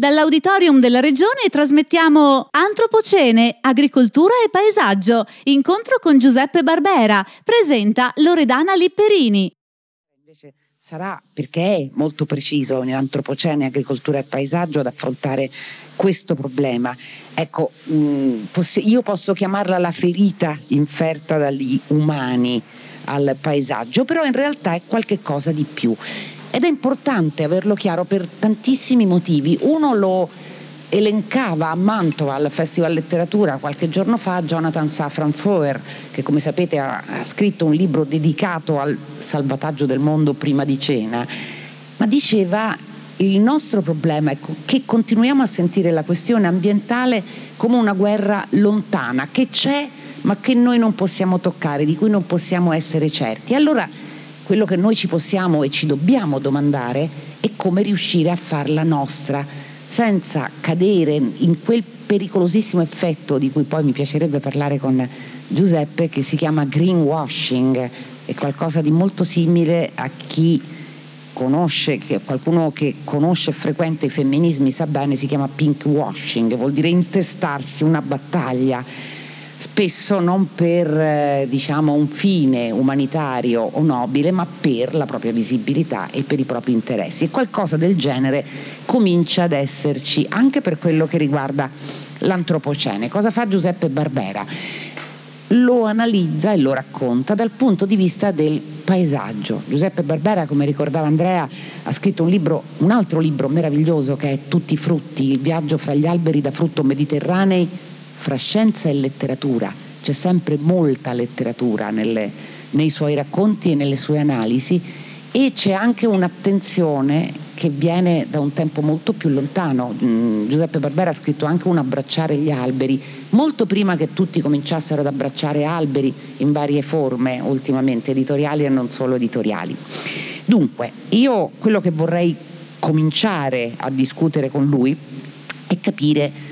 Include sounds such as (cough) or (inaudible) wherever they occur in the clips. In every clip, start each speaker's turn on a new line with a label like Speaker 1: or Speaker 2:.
Speaker 1: Dall'auditorium della regione trasmettiamo Antropocene, Agricoltura e Paesaggio, incontro con Giuseppe Barbera, presenta Loredana Lipperini.
Speaker 2: Invece sarà perché è molto preciso nell'antropocene, agricoltura e paesaggio ad affrontare questo problema. Ecco, mm, io posso chiamarla la ferita inferta dagli umani al paesaggio, però in realtà è qualcosa di più. Ed è importante averlo chiaro per tantissimi motivi. Uno lo elencava a Mantova al Festival Letteratura qualche giorno fa Jonathan Safran Foer, che come sapete ha, scritto un libro dedicato al salvataggio del mondo prima di cena, ma diceva il nostro problema è che continuiamo a sentire la questione ambientale come una guerra lontana, che c'è ma che noi non possiamo toccare, di cui non possiamo essere certi. Allora quello che noi ci possiamo e ci dobbiamo domandare è come riuscire a farla nostra, senza cadere in quel pericolosissimo effetto di cui poi mi piacerebbe parlare con Giuseppe, che si chiama greenwashing, è qualcosa di molto simile a chi conosce, che qualcuno che conosce e frequenta i femminismi sa bene, si chiama pink washing, vuol dire intestarsi una battaglia spesso non per eh, diciamo, un fine umanitario o nobile, ma per la propria visibilità e per i propri interessi. E qualcosa del genere comincia ad esserci anche per quello che riguarda l'antropocene. Cosa fa Giuseppe Barbera? Lo analizza e lo racconta dal punto di vista del paesaggio. Giuseppe Barbera, come ricordava Andrea, ha scritto un, libro, un altro libro meraviglioso che è Tutti i frutti, il viaggio fra gli alberi da frutto mediterranei fra scienza e letteratura, c'è sempre molta letteratura nelle, nei suoi racconti e nelle sue analisi e c'è anche un'attenzione che viene da un tempo molto più lontano. Mm, Giuseppe Barbera ha scritto anche un abbracciare gli alberi, molto prima che tutti cominciassero ad abbracciare alberi in varie forme, ultimamente editoriali e non solo editoriali. Dunque, io quello che vorrei cominciare a discutere con lui è capire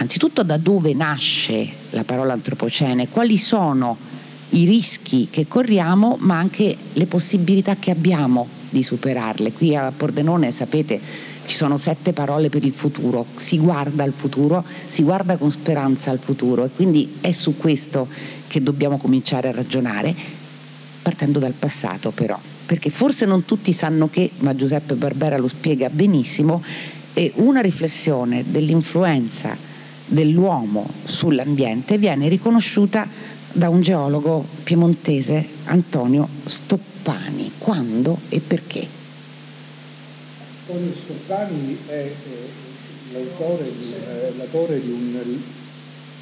Speaker 2: anzitutto da dove nasce la parola antropocene, quali sono i rischi che corriamo, ma anche le possibilità che abbiamo di superarle. Qui a Pordenone, sapete, ci sono sette parole per il futuro, si guarda al futuro, si guarda con speranza al futuro. E quindi è su questo che dobbiamo cominciare a ragionare, partendo dal passato però, perché forse non tutti sanno che, ma Giuseppe Barbera lo spiega benissimo, è una riflessione dell'influenza dell'uomo sull'ambiente viene riconosciuta da un geologo piemontese, Antonio Stoppani. Quando e perché?
Speaker 3: Antonio Stoppani è l'autore, di, eh, l'autore di un...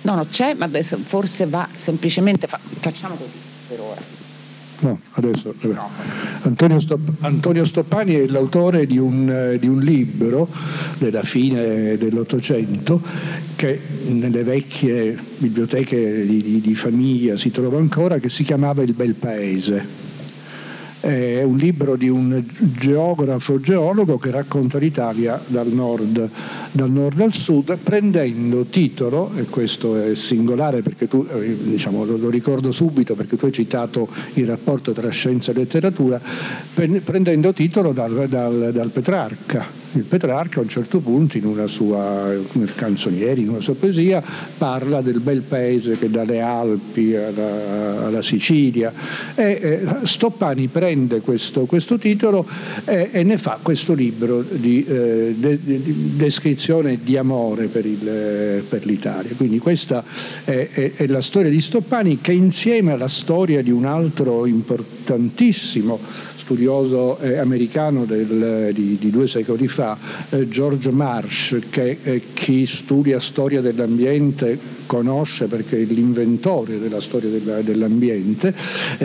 Speaker 2: No, no, c'è, ma forse va semplicemente... Fa... facciamo così per ora.
Speaker 3: No, adesso. Antonio, Stopp- Antonio, Stoppani è l'autore di un, eh, di un, libro della fine dell'Ottocento che nelle vecchie biblioteche di, di, di famiglia si trova ancora, che si chiamava Il Bel Paese è un libro di un geografo geologo che racconta l'Italia dal nord, dal nord al sud, prendendo titolo, e questo è singolare perché tu eh, diciamo, lo, lo, ricordo subito perché tu hai citato il rapporto tra scienza e letteratura, prendendo titolo dal, dal, dal Petrarca il Petrarca a un certo punto in una sua nel canzonieri, in una sua poesia, parla del bel paese che dalle Alpi alla, alla Sicilia e eh, Stoppani prende questo, questo titolo eh, e ne fa questo libro di, eh, de, di descrizione di amore per, il, per, l'Italia. Quindi questa è, è, è la storia di Stoppani che insieme alla storia di un altro importantissimo studioso eh, americano del, di, di, due secoli fa, eh, George Marsh, che eh, chi studia storia dell'ambiente conosce perché è l'inventore della storia della, dell'ambiente,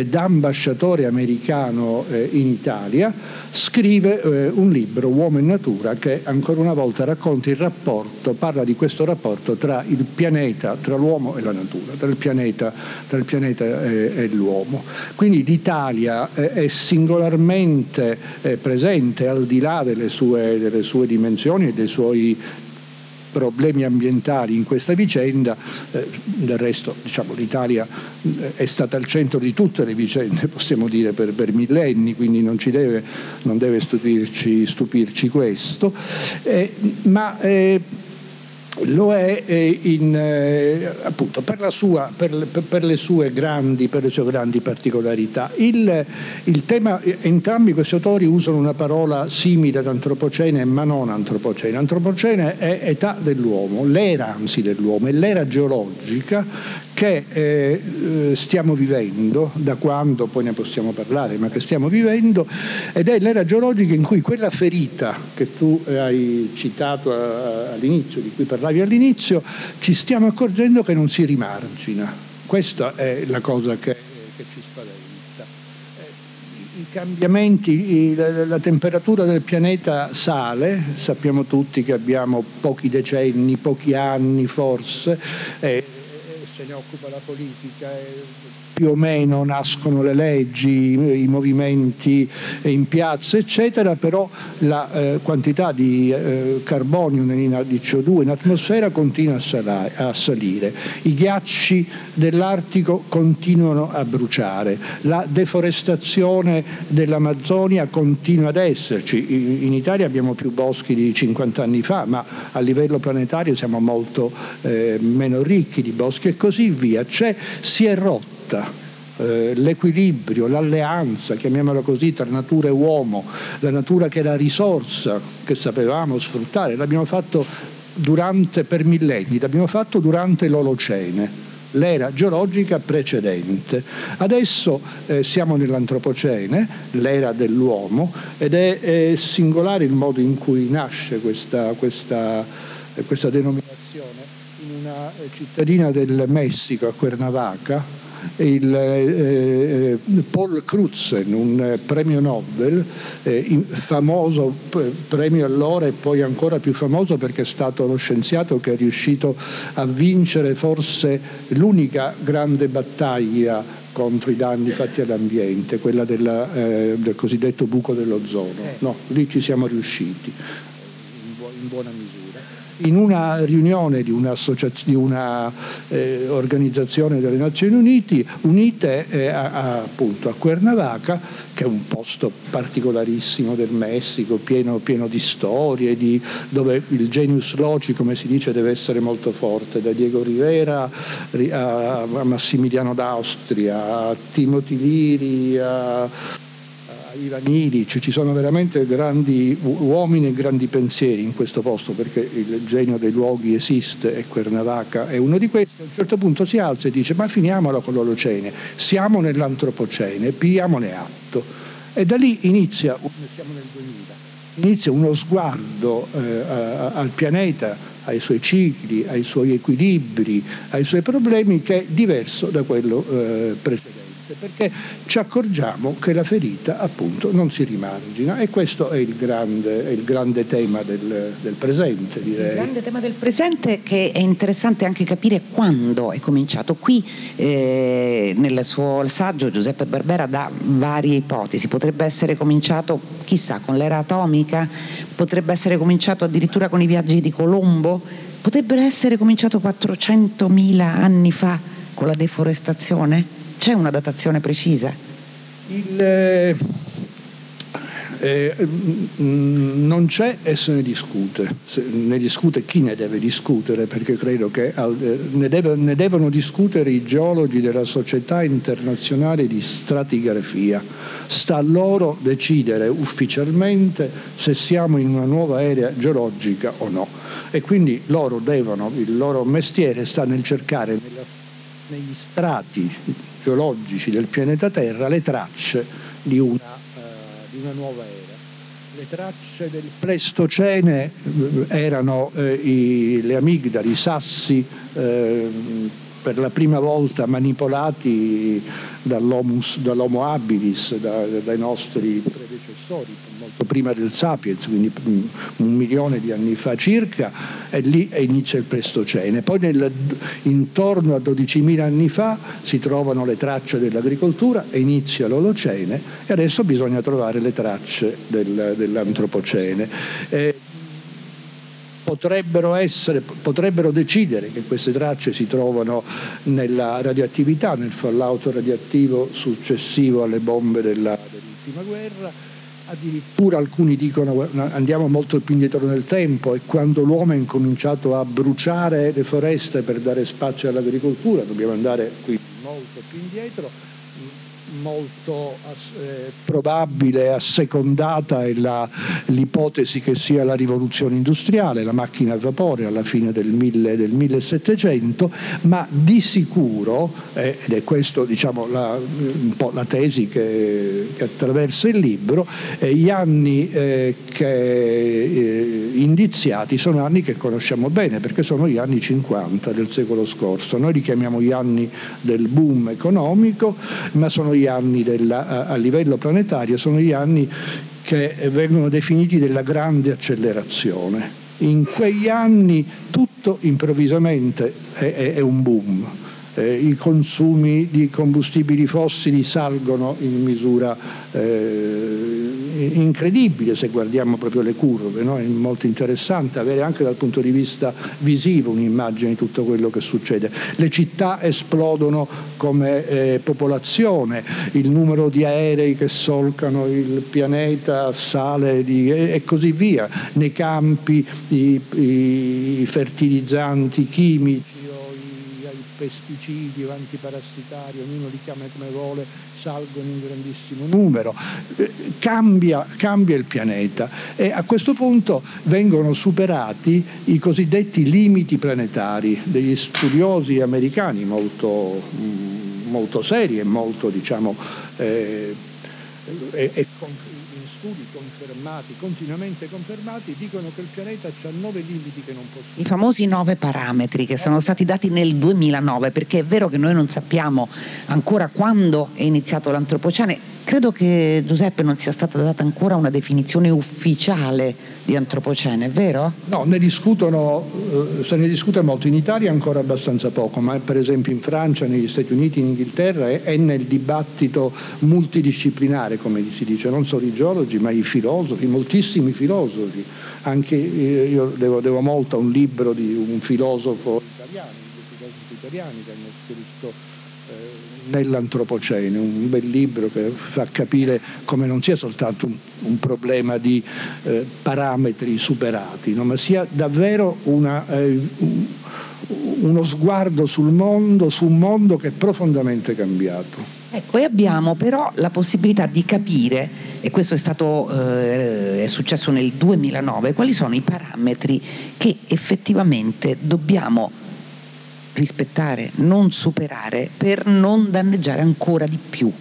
Speaker 3: da ambasciatore americano eh, in Italia, scrive eh, un libro, Uomo e Natura, che ancora una volta racconta il rapporto, parla di questo rapporto tra il pianeta, tra l'uomo e la natura, tra il pianeta, tra il pianeta e, l'uomo. Quindi l'Italia eh, è singolarmente presente al di là delle sue, delle sue dimensioni e dei suoi problemi ambientali in questa vicenda, eh, del resto diciamo, l'Italia eh, è stata al centro di tutte le vicende, possiamo dire, per, per millenni, quindi non, deve, non deve stupirci, stupirci questo, eh, ma eh, lo è eh, in, eh, appunto per, sua, per, per, le sue grandi, per le sue grandi particolarità. Il, il, tema, entrambi questi autori usano una parola simile ad antropocene ma non antropocene. Antropocene è età dell'uomo, l'era anzi dell'uomo, è l'era geologica che eh, eh, stiamo vivendo, da quando poi ne possiamo parlare, ma che stiamo vivendo, ed è l'era geologica in cui quella ferita che tu hai citato all'inizio, di cui parlavi all'inizio, ci stiamo accorgendo che non si rimargina. Questa è la cosa che, che ci spaventa. Eh, I cambiamenti, la, temperatura del pianeta sale, sappiamo tutti che abbiamo pochi decenni, pochi anni forse, eh, se ne occupa la politica. Più o meno nascono le leggi, i movimenti in piazza, eccetera, però la eh, quantità di eh, carbonio, di CO2 in atmosfera continua a, salare, a, salire, i ghiacci dell'Artico continuano a bruciare, la deforestazione dell'Amazzonia continua ad esserci. In Italia abbiamo più boschi di 50 anni fa, ma a livello planetario siamo molto eh, meno ricchi di boschi e così via. Cioè si è rotto eh, l'equilibrio, l'alleanza, chiamiamola così, tra natura e uomo, la natura che è la risorsa che sapevamo sfruttare, l'abbiamo fatto durante, per millenni, l'abbiamo fatto durante l'Olocene l'era geologica precedente. Adesso eh, siamo nell'antropocene, l'era dell'uomo, ed è, è, singolare il modo in cui nasce questa, questa, questa denominazione in una cittadina del Messico, a Cuernavaca, il, eh, Paul Crutzen, un premio Nobel, eh, famoso premio allora e poi ancora più famoso perché è stato lo scienziato che è riuscito a vincere forse l'unica grande battaglia contro i danni fatti all'ambiente, quella della, eh, del cosiddetto buco dell'ozono. No, lì ci siamo riusciti. In buona misura in una riunione di un'organizzazione eh, delle Nazioni Unite, Unite eh, a, appunto a Cuernavaca, che è un posto particolarissimo del Messico, pieno, pieno di storie, di, dove il genius loci, come si dice, deve essere molto forte, da Diego Rivera a, a Massimiliano d'Austria, a Timothy Liri, a Ivan Ilic, ci sono veramente grandi uomini e grandi pensieri in questo posto perché il genio dei luoghi esiste e Cuernavaca è uno di questi. A un certo punto si alza e dice ma finiamola con l'Olocene, siamo nell'Antropocene, pigliamone atto. E da lì inizia, siamo nel 2000, inizia uno sguardo eh, al pianeta, ai suoi cicli, ai suoi equilibri, ai suoi problemi che è diverso da quello eh, precedente perché ci accorgiamo che la ferita appunto non si rimargina e questo è il grande, è il grande tema del, del, presente direi.
Speaker 2: Il grande tema del presente che è interessante anche capire quando è cominciato. Qui eh, nel suo saggio Giuseppe Barbera dà varie ipotesi, potrebbe essere cominciato chissà con l'era atomica, potrebbe essere cominciato addirittura con i viaggi di Colombo, potrebbe essere cominciato 400.000 anni fa con la deforestazione? C'è una datazione precisa?
Speaker 3: Il, eh, eh, non c'è e se ne discute, se ne discute chi ne deve discutere perché credo che eh, ne, deve, ne, devono discutere i geologi della Società Internazionale di Stratigrafia. Sta a loro decidere ufficialmente se siamo in una nuova area geologica o no e quindi loro devono, il loro mestiere sta nel cercare negli strati geologici del pianeta Terra le tracce di una, uh, di una nuova era. Le tracce del Pleistocene eh, erano eh, i, le amigdali, i sassi eh, per la prima volta manipolati dall'Homo habilis, da, dai nostri predecessori, molto prima del Sapiens, quindi un milione di anni fa circa, e lì inizia il Pleistocene. Poi nel, intorno a 12.000 anni fa si trovano le tracce dell'agricoltura e inizia l'Olocene e adesso bisogna trovare le tracce del, dell'Antropocene. Eh, potrebbero, essere, potrebbero decidere che queste tracce si trovano nella radioattività, nel fallout radioattivo successivo alle bombe della, dell'ultima guerra. Addirittura alcuni dicono andiamo molto più indietro nel tempo e quando l'uomo ha incominciato a bruciare le foreste per dare spazio all'agricoltura, dobbiamo andare qui molto più indietro, molto eh, probabile, assecondata è la, l'ipotesi che sia la rivoluzione industriale, la macchina a vapore alla fine del, mille, del 1700, ma di sicuro, eh, ed è questa diciamo, un po' la tesi che, che attraversa il libro, eh, gli anni eh, che, eh, indiziati sono anni che conosciamo bene, perché sono gli anni 50 del secolo scorso. Noi li chiamiamo gli anni del boom economico, ma sono gli anni della, a livello planetario, sono gli anni che vengono definiti della grande accelerazione. In quegli anni tutto improvvisamente è, è, è un boom. Eh, I consumi di combustibili fossili salgono in misura eh, incredibile se guardiamo proprio le curve, no? è molto interessante avere anche dal punto di vista visivo un'immagine di tutto quello che succede. Le città esplodono come eh, popolazione, il numero di aerei che solcano il pianeta sale di, e, e, così via, nei campi i, i fertilizzanti chimici pesticidi o antiparassitari, ognuno li chiama come vuole, salgono in grandissimo numero, eh, cambia, cambia il pianeta e a questo punto vengono superati i cosiddetti limiti planetari degli studiosi americani molto, mm, molto seri e molto diciamo eh, e, e studi confermati, continuamente confermati, dicono che il pianeta ha nove limiti che non possono.
Speaker 2: I famosi nove parametri che sono stati dati nel 2009, perché è vero che noi non sappiamo ancora quando è iniziato l'antropocene, credo che Giuseppe non sia stata data ancora una definizione ufficiale di antropocene, vero?
Speaker 3: No, ne discutono, eh, se ne discute molto, in Italia ancora abbastanza poco, ma per esempio in Francia, negli Stati Uniti, in Inghilterra è, è nel dibattito multidisciplinare, come si dice, non solo i geologi, ma i filosofi, moltissimi filosofi. Anche eh, io devo, devo molto a un libro di un filosofo italiano, di filosofi italiani che hanno scritto nell'antropocene, un bel libro che fa capire come non sia soltanto un, un problema di eh, parametri superati, no? ma sia davvero una, eh, uno sguardo sul mondo, su un mondo che è profondamente cambiato.
Speaker 2: Ecco, e abbiamo però la possibilità di capire, e questo è, stato, eh, è successo nel 2009, quali sono i parametri che effettivamente dobbiamo rispettare, non superare per non danneggiare ancora di più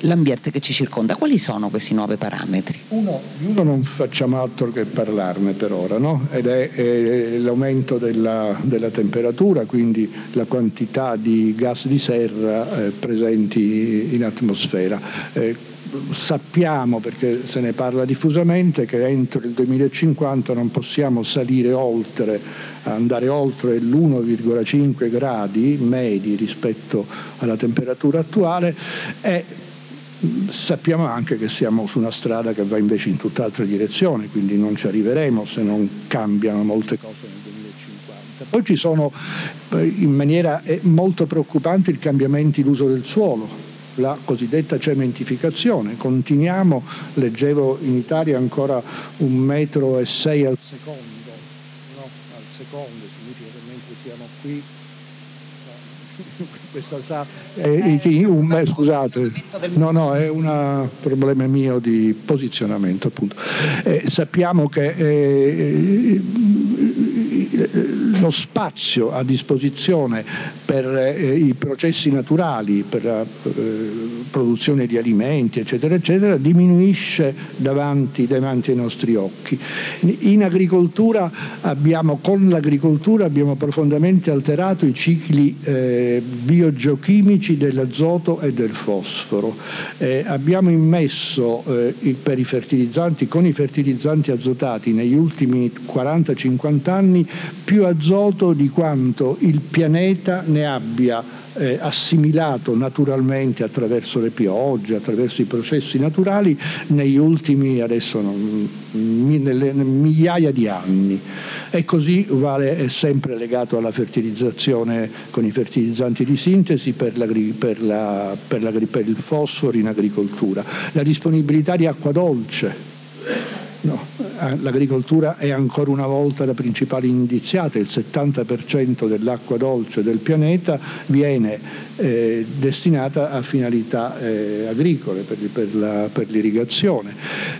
Speaker 2: l'ambiente che ci circonda. Quali sono questi nuovi parametri?
Speaker 3: Uno, uno non facciamo altro che parlarne per ora, no? ed è, è l'aumento della, della, temperatura, quindi la quantità di gas di serra eh, presenti in atmosfera. Eh, sappiamo, perché se ne parla diffusamente, che entro il 2050 non possiamo salire oltre, andare oltre l'1,5 gradi medi rispetto alla temperatura attuale e sappiamo anche che siamo su una strada che va invece in tutt'altra direzione, quindi non ci arriveremo se non cambiano molte cose nel 2050. Poi ci sono eh, in maniera eh, molto preoccupante i cambiamenti d'uso del suolo la cosiddetta cementificazione. Continuiamo, leggevo in Italia ancora un metro e sei al secondo, al secondo, significa che mentre siamo qui questa sa, eh, eh, un, eh, scusate, no, no, è un problema mio di posizionamento appunto. Eh, sappiamo che eh, lo spazio a disposizione per eh, i processi naturali, per la eh, produzione di alimenti, eccetera, eccetera, diminuisce davanti, davanti ai nostri occhi. In agricoltura abbiamo, con l'agricoltura abbiamo profondamente alterato i cicli eh, biogeochimici dell'azoto e del fosforo. Eh, abbiamo immesso eh, per i fertilizzanti, con i fertilizzanti azotati negli ultimi 40-50 anni più azoto di quanto il pianeta ne abbia eh, assimilato naturalmente attraverso le piogge, attraverso i processi naturali, negli ultimi adesso migliaia di anni. E così vale, è sempre legato alla fertilizzazione con i fertilizzanti di sintesi per, per, la, per, la, per il fosforo in agricoltura. La disponibilità di acqua dolce. No, eh, l'agricoltura è ancora una volta la principale indiziata, il 70% dell'acqua dolce del pianeta viene eh, destinata a finalità eh, agricole, per, per, la, per, l'irrigazione.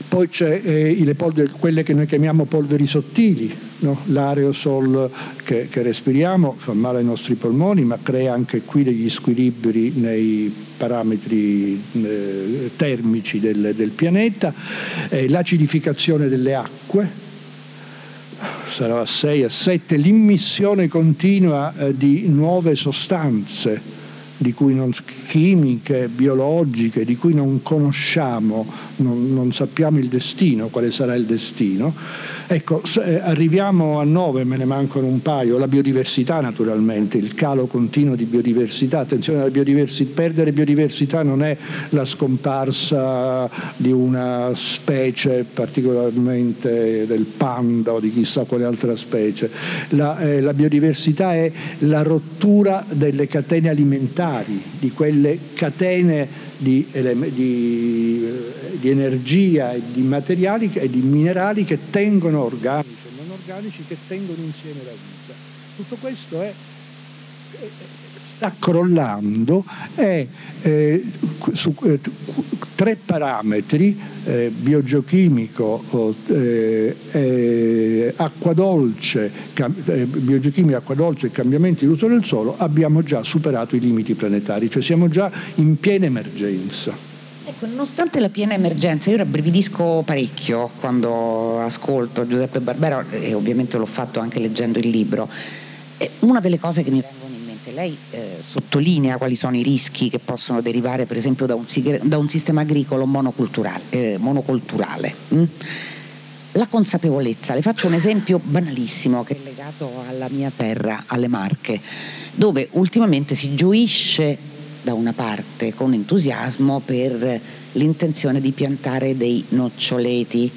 Speaker 3: Poi c'è eh, polveri, quelle che noi chiamiamo polveri sottili, no? l'aerosol che, che respiriamo fa male ai nostri polmoni, ma crea anche qui degli squilibri nei parametri eh, termici del, del pianeta, eh, l'acidificazione delle acque, sarà a 6 a 7, l'immissione continua eh, di nuove sostanze di cui non, chimiche, biologiche, di cui non conosciamo, non, non sappiamo il destino, quale sarà il destino Ecco, eh, arriviamo a nove, me ne mancano un paio, la biodiversità naturalmente, il calo continuo di biodiversità, attenzione alla biodiversità, perdere biodiversità non è la scomparsa di una specie particolarmente del panda o di chissà quale altra specie, la, eh, la biodiversità è la rottura delle catene alimentari, di quelle catene di, di, di, energia e di materiali e di minerali che tengono organici e non organici che tengono insieme la vita. Tutto questo è, sta crollando e eh, su eh, tre parametri eh, biogeochimico, eh, eh, acqua dolce, cam- eh, biogeochimica, acqua dolce e cambiamenti d'uso del suolo, abbiamo già superato i limiti planetari, cioè siamo già in piena emergenza.
Speaker 2: Ecco, nonostante la piena emergenza, io rabbrividisco parecchio quando ascolto Giuseppe Barbera e ovviamente l'ho fatto anche leggendo il libro. Una delle cose che mi lei eh, sottolinea quali sono i rischi che possono derivare per esempio da un, da un sistema agricolo monoculturale. Eh, monoculturale hm? La consapevolezza, le faccio un esempio banalissimo che è legato alla mia terra, alle Marche, dove ultimamente si gioisce da una parte con entusiasmo per l'intenzione di piantare dei noccioleti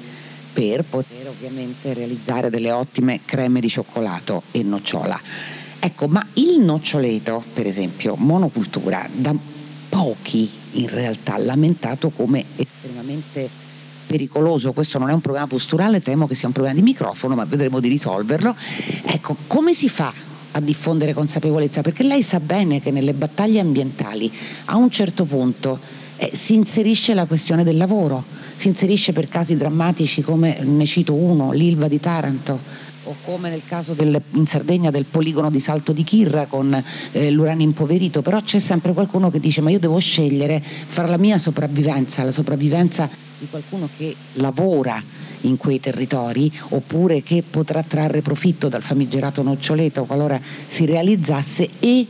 Speaker 2: per poter ovviamente realizzare delle ottime creme di cioccolato e nocciola Ecco, ma il noccioleto, per esempio, monocultura, da pochi in realtà lamentato come estremamente pericoloso, questo non è un problema posturale, temo che sia un problema di microfono, ma vedremo di risolverlo. Ecco, come si fa a diffondere consapevolezza? Perché lei sa bene che nelle battaglie ambientali a un certo punto eh, si inserisce la questione del lavoro, si inserisce per casi drammatici come ne cito uno, l'Ilva di Taranto come nel caso del, in Sardegna del poligono di Salto di Chirra con eh, l'uranio impoverito, però c'è sempre qualcuno che dice ma io devo scegliere fra la mia sopravvivenza, la sopravvivenza di qualcuno che lavora in quei territori oppure che potrà trarre profitto dal famigerato noccioleto qualora si realizzasse e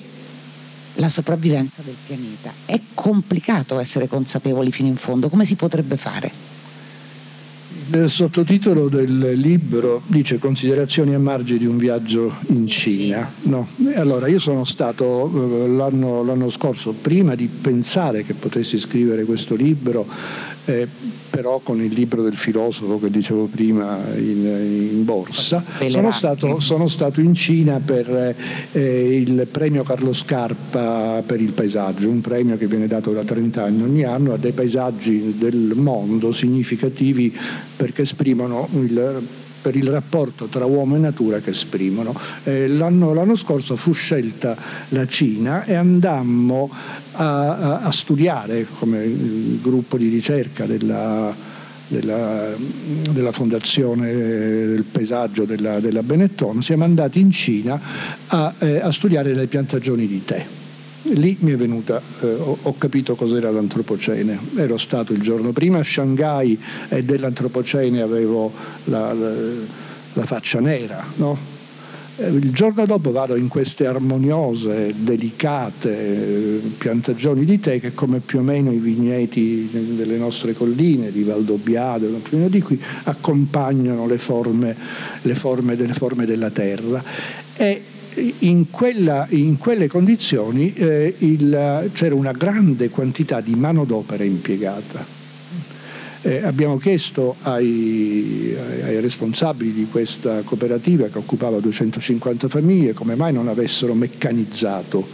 Speaker 2: la sopravvivenza del pianeta. È complicato essere consapevoli fino in fondo, come si potrebbe fare?
Speaker 3: Il sottotitolo del libro dice considerazioni a margine di un viaggio in Cina. No. Allora, io sono stato eh, l'anno, l'anno, scorso, prima di pensare che potessi scrivere questo libro, eh, però con il libro del filosofo che dicevo prima in, in borsa, sono stato, sono stato, in Cina per eh, il premio Carlo Scarpa per il paesaggio, un premio che viene dato da 30 anni ogni anno a dei paesaggi del mondo significativi perché esprimono il per il rapporto tra uomo e natura che esprimono. Eh, l'anno, l'anno, scorso fu scelta la Cina e andammo a, a, a studiare come gruppo di ricerca della, della, della, Fondazione del Paesaggio della, della, Benetton, siamo andati in Cina a, eh, a studiare le piantagioni di tè lì mi è venuta, eh, ho, ho, capito cos'era l'antropocene. Ero stato il giorno prima a Shanghai e dell'antropocene avevo la, la, la faccia nera, no? Il giorno dopo vado in queste armoniose, delicate eh, piantagioni di tè che come più o meno i vigneti delle nostre colline, di Valdobbiado, di qui, accompagnano le forme, le forme, delle forme della terra. E in, quella, in, quelle condizioni eh, il, c'era una grande quantità di manodopera impiegata. Eh, abbiamo chiesto ai, ai, responsabili di questa cooperativa che occupava 250 famiglie come mai non avessero meccanizzato,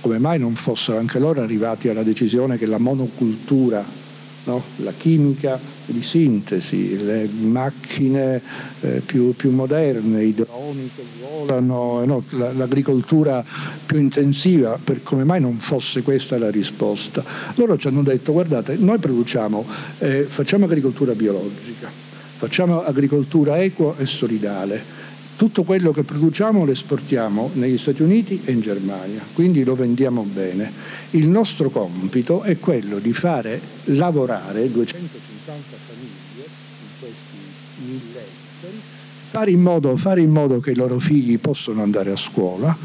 Speaker 3: come mai non fossero anche loro arrivati alla decisione che la monocultura, no? la chimica di sintesi, le macchine eh, più, più, moderne, i droni che volano, eh, no, l'agricoltura più intensiva, per come mai non fosse questa la risposta? Loro ci hanno detto guardate, noi produciamo, eh, facciamo agricoltura biologica, facciamo agricoltura equa e solidale, tutto quello che produciamo lo esportiamo negli Stati Uniti e in Germania, quindi lo vendiamo bene. Il nostro compito è quello di fare lavorare 250 Fare in, modo, fare in, modo, che i loro figli possano andare a scuola,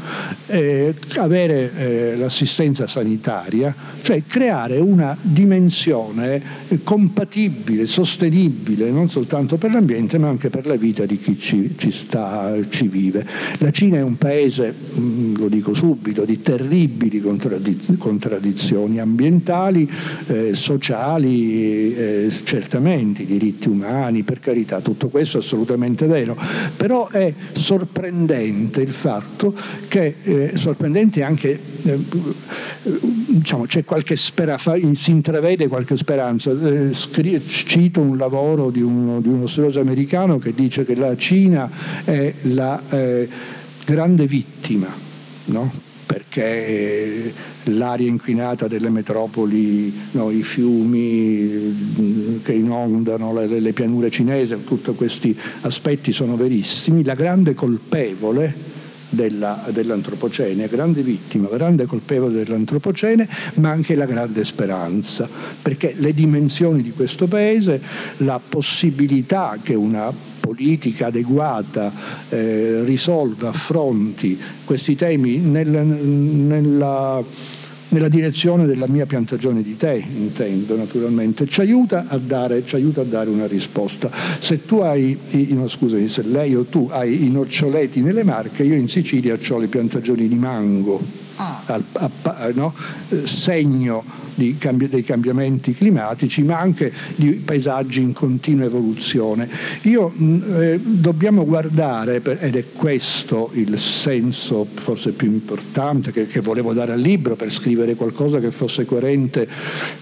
Speaker 3: eh, avere eh, l'assistenza sanitaria, cioè creare una dimensione compatibile, sostenibile, non soltanto per l'ambiente ma anche per la vita di chi ci, ci, sta, ci vive. La Cina è un paese, mm, lo dico subito, di terribili contraddiz- contraddizioni ambientali, eh, sociali, eh, certamente i diritti umani, per carità, tutto questo è assolutamente vero però è sorprendente il fatto che, eh, sorprendente anche, eh, diciamo, c'è qualche speranza, si intravede qualche speranza. Eh, cito un lavoro di uno, di uno studioso americano che dice che la Cina è la eh, grande vittima, no? Perché l'aria inquinata delle metropoli, no, i fiumi che inondano le, le pianure cinesi, tutti questi aspetti sono verissimi. La grande colpevole della, dell'antropocene, grande vittima, grande colpevole dell'antropocene, ma anche la grande speranza, perché le dimensioni di questo paese, la possibilità che una politica adeguata eh, risolva, affronti questi temi nella, nella nella direzione della mia piantagione di tè, intendo naturalmente, ci aiuta a dare, aiuta a dare una risposta. Se tu hai, no, scusami, se lei o tu hai i noccioleti nelle Marche, io in Sicilia ho le piantagioni di mango, ah. a, a, a, no? Eh, segno cambi- dei cambiamenti climatici, ma anche di paesaggi in continua evoluzione. Io, mm, eh, dobbiamo guardare, ed è questo il senso forse più importante che, che, volevo dare al libro per scrivere qualcosa che fosse coerente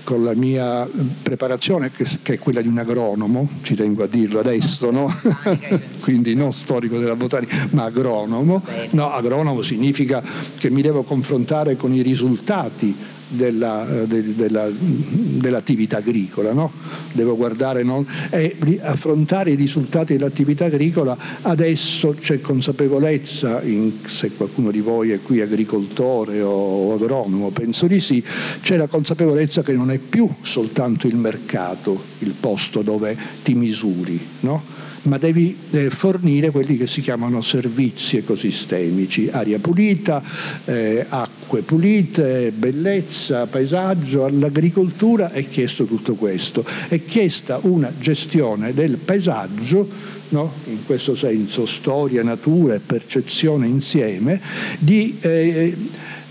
Speaker 3: con la mia preparazione, che, che è quella di un agronomo, ci tengo a dirlo adesso, no? (laughs) quindi non storico della botanica, ma agronomo. No, agronomo significa che mi devo confrontare con i risultati della, eh, de, della, dell'attività agricola, no? devo guardare non, e affrontare i risultati dell'attività agricola, adesso c'è consapevolezza, in, se qualcuno di voi è qui agricoltore o agronomo, penso di sì, c'è la consapevolezza che non è più soltanto il mercato il posto dove ti misuri, no? Ma devi eh, fornire quelli che si chiamano servizi ecosistemici, aria pulita, eh, acque pulite, bellezza, paesaggio, all'agricoltura è chiesto tutto questo, è chiesta una gestione del paesaggio No? in questo senso storia, natura e percezione insieme, di eh,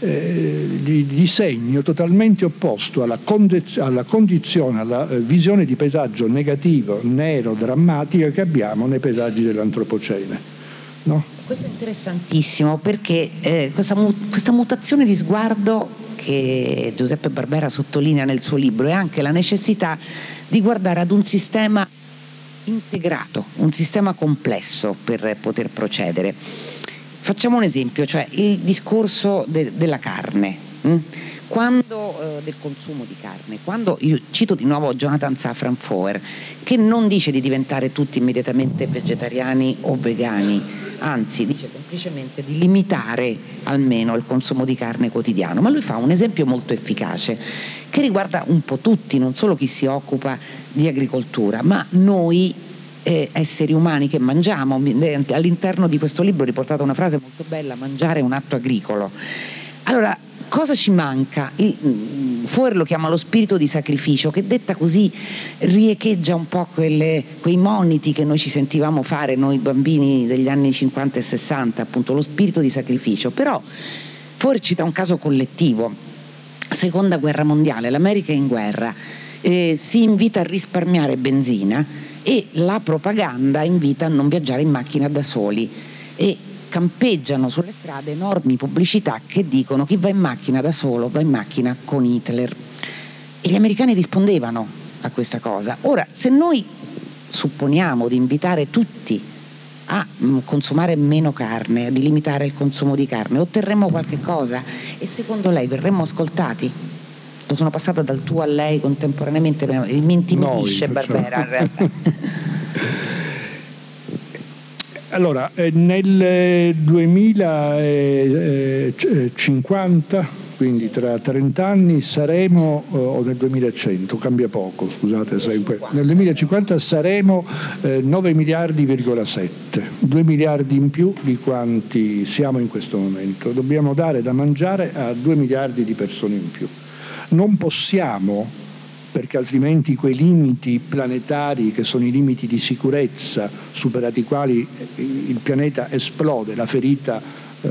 Speaker 3: eh, di, di, segno totalmente opposto alla, condiz- alla condizione, alla eh, visione di paesaggio negativo, nero, drammatica che abbiamo nei paesaggi dell'antropocene. No?
Speaker 2: Questo è interessantissimo perché eh, questa, questa mutazione di sguardo che Giuseppe Barbera sottolinea nel suo libro è anche la necessità di guardare ad un sistema integrato, un sistema complesso per poter procedere. Facciamo un esempio, cioè il discorso de- della carne. Hm? Quando, eh, del consumo di carne, quando io cito di nuovo Jonathan Safran Foer, che non dice di diventare tutti immediatamente vegetariani o vegani, anzi dice semplicemente di limitare almeno il consumo di carne quotidiano, ma lui fa un esempio molto efficace che riguarda un po' tutti, non solo chi si occupa di agricoltura, ma noi eh, esseri umani che mangiamo. All'interno di questo libro ho riportato una frase molto bella, mangiare è un atto agricolo. Allora, cosa ci manca? Il, mm, Foer lo chiama lo spirito di sacrificio, che detta così riecheggia un po' quelle, quei moniti che noi ci sentivamo fare, noi bambini degli anni 50 e 60, appunto lo spirito di sacrificio. Però Foer cita un caso collettivo, seconda guerra mondiale, l'America è in guerra, eh, si invita a risparmiare benzina e la propaganda invita a non viaggiare in macchina da soli e campeggiano sulle strade enormi pubblicità che dicono chi va in macchina da solo va in macchina con Hitler. E gli americani rispondevano a questa cosa. Ora, se noi supponiamo di invitare tutti a mm, consumare meno carne, di limitare il consumo di carne, otterremo qualche cosa e secondo lei verremmo ascoltati? Sono passata dal tu a lei contemporaneamente, mi intimidisce Noi, Barbera in realtà. (laughs)
Speaker 3: Allora, eh, nel 2050, quindi tra 30 anni, saremo, eh, o nel 2100, cambia poco, scusate, nel 2050 saremo 9 eh, miliardi,7, 2 miliardi in più di quanti siamo in questo momento. Dobbiamo dare da mangiare a 2 miliardi di persone in più. Non possiamo perché altrimenti quei limiti planetari che sono i limiti di sicurezza superati i quali il pianeta esplode, la ferita eh,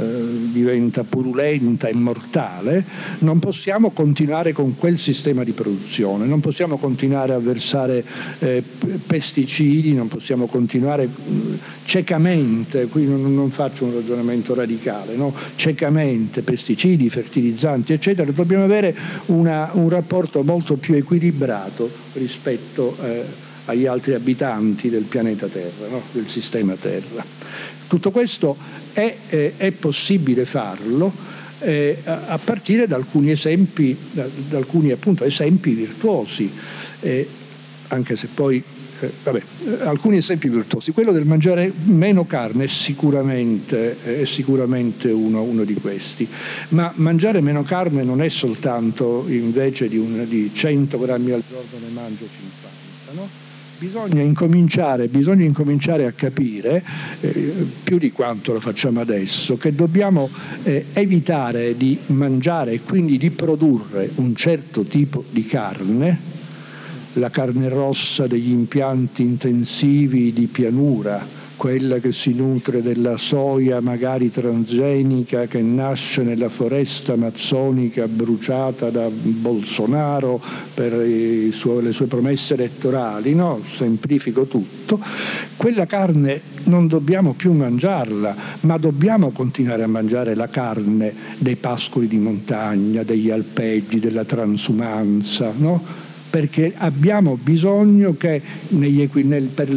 Speaker 3: diventa purulenta e mortale, non possiamo continuare con quel sistema di produzione, non possiamo continuare a versare eh, pesticidi, non possiamo continuare mm, ciecamente, qui non, non, faccio un ragionamento radicale, no? ciecamente pesticidi, fertilizzanti, eccetera, dobbiamo avere una, un rapporto molto più equilibrato rispetto eh, agli altri abitanti del pianeta Terra, no? del sistema Terra. Tutto questo è, eh, è possibile farlo eh, a partire da alcuni esempi, da, da alcuni appunto, esempi virtuosi, eh, anche se poi eh, vabbè, alcuni esempi virtuosi. Quello del mangiare meno carne è sicuramente, è sicuramente uno, uno, di questi, ma mangiare meno carne non è soltanto invece di, un, di 100 grammi al giorno ne mangio 50, no? Bisogna incominciare, bisogna incominciare, a capire, eh, più di quanto lo facciamo adesso, che dobbiamo eh, evitare di mangiare e quindi di produrre un certo tipo di carne, la carne rossa degli impianti intensivi di pianura, quella che si nutre della soia magari transgenica che nasce nella foresta amazzonica bruciata da Bolsonaro per suo, le sue promesse elettorali, no? semplifico tutto, quella carne non dobbiamo più mangiarla, ma dobbiamo continuare a mangiare la carne dei pascoli di montagna, degli alpeggi, della transumanza. No? Perché abbiamo bisogno che equi, nel, per,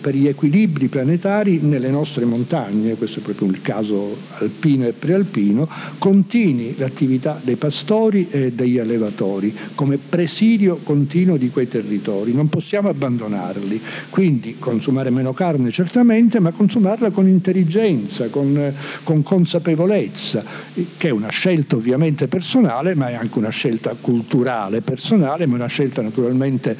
Speaker 3: per, gli equilibri planetari nelle nostre montagne, questo è proprio il caso alpino e prealpino, continui l'attività dei pastori e degli allevatori come presidio continuo di quei territori, non possiamo abbandonarli, quindi consumare meno carne certamente, ma consumarla con intelligenza, con, con consapevolezza, che è una scelta ovviamente personale, ma è anche una scelta culturale personale, ma una scelta naturalmente